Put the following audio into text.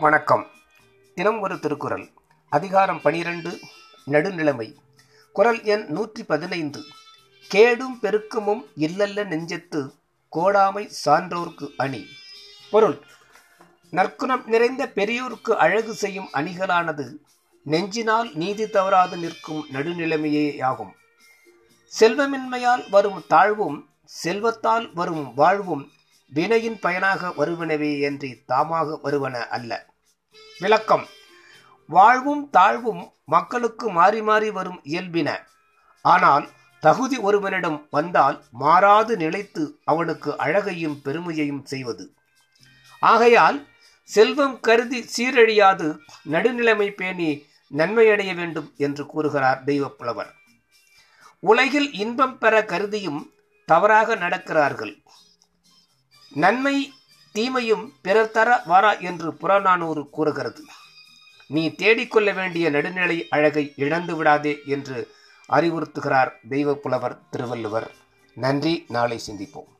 வணக்கம். தினம் ஒரு திருக்குறள். அதிகாரம் பனிரெண்டு நடுநிலைமை. குறள் எண் நூற்றி பதினைந்து. கேடும் பெருக்கமும் இல்லல்ல நெஞ்சத்து கோடாமை சான்றோர்க்கு அணி. பொருள். நற்குணம் நிறைந்த பெரியோருக்கு அழகு செய்யும் அணிகளானது நெஞ்சினால் நீதி தவறாது நிற்கும் நடுநிலைமையேயாகும். செல்வமின்மையால் வரும் தாழ்வும் செல்வத்தால் வரும் வாழ்வும் வினையின் பயனாக வருவனவே என்று தாமாக வருவன அல்ல. விளக்கம். வாழ்வும் தாழ்வும் மக்களுக்கு மாறி மாறி வரும் இயல்பின. ஆனால் தகுதி ஒருவனிடம் வந்தால் மாறாது நிலைத்து அவனுக்கு அழகையும் பெருமையையும் செய்வது. ஆகையால் செல்வம் கருதி சீரழியாது நடுநிலைமை பேணி நன்மையடைய வேண்டும் என்று கூறுகிறார் தெய்வப்புலவர். உலகில் இன்பம் பெற கருதியும் தவறாக நடக்கிறார்கள். நன்மை தீமையும் பிறர் தர வாரா என்று புறநானூறு கூறுகிறது. நீ தேடிக்கொள்ள வேண்டிய நடுநிலை அழகை இழந்து விடாதே என்று அறிவுறுத்துகிறார் தெய்வ புலவர் திருவள்ளுவர். நன்றி. நாளை சிந்திப்போம்.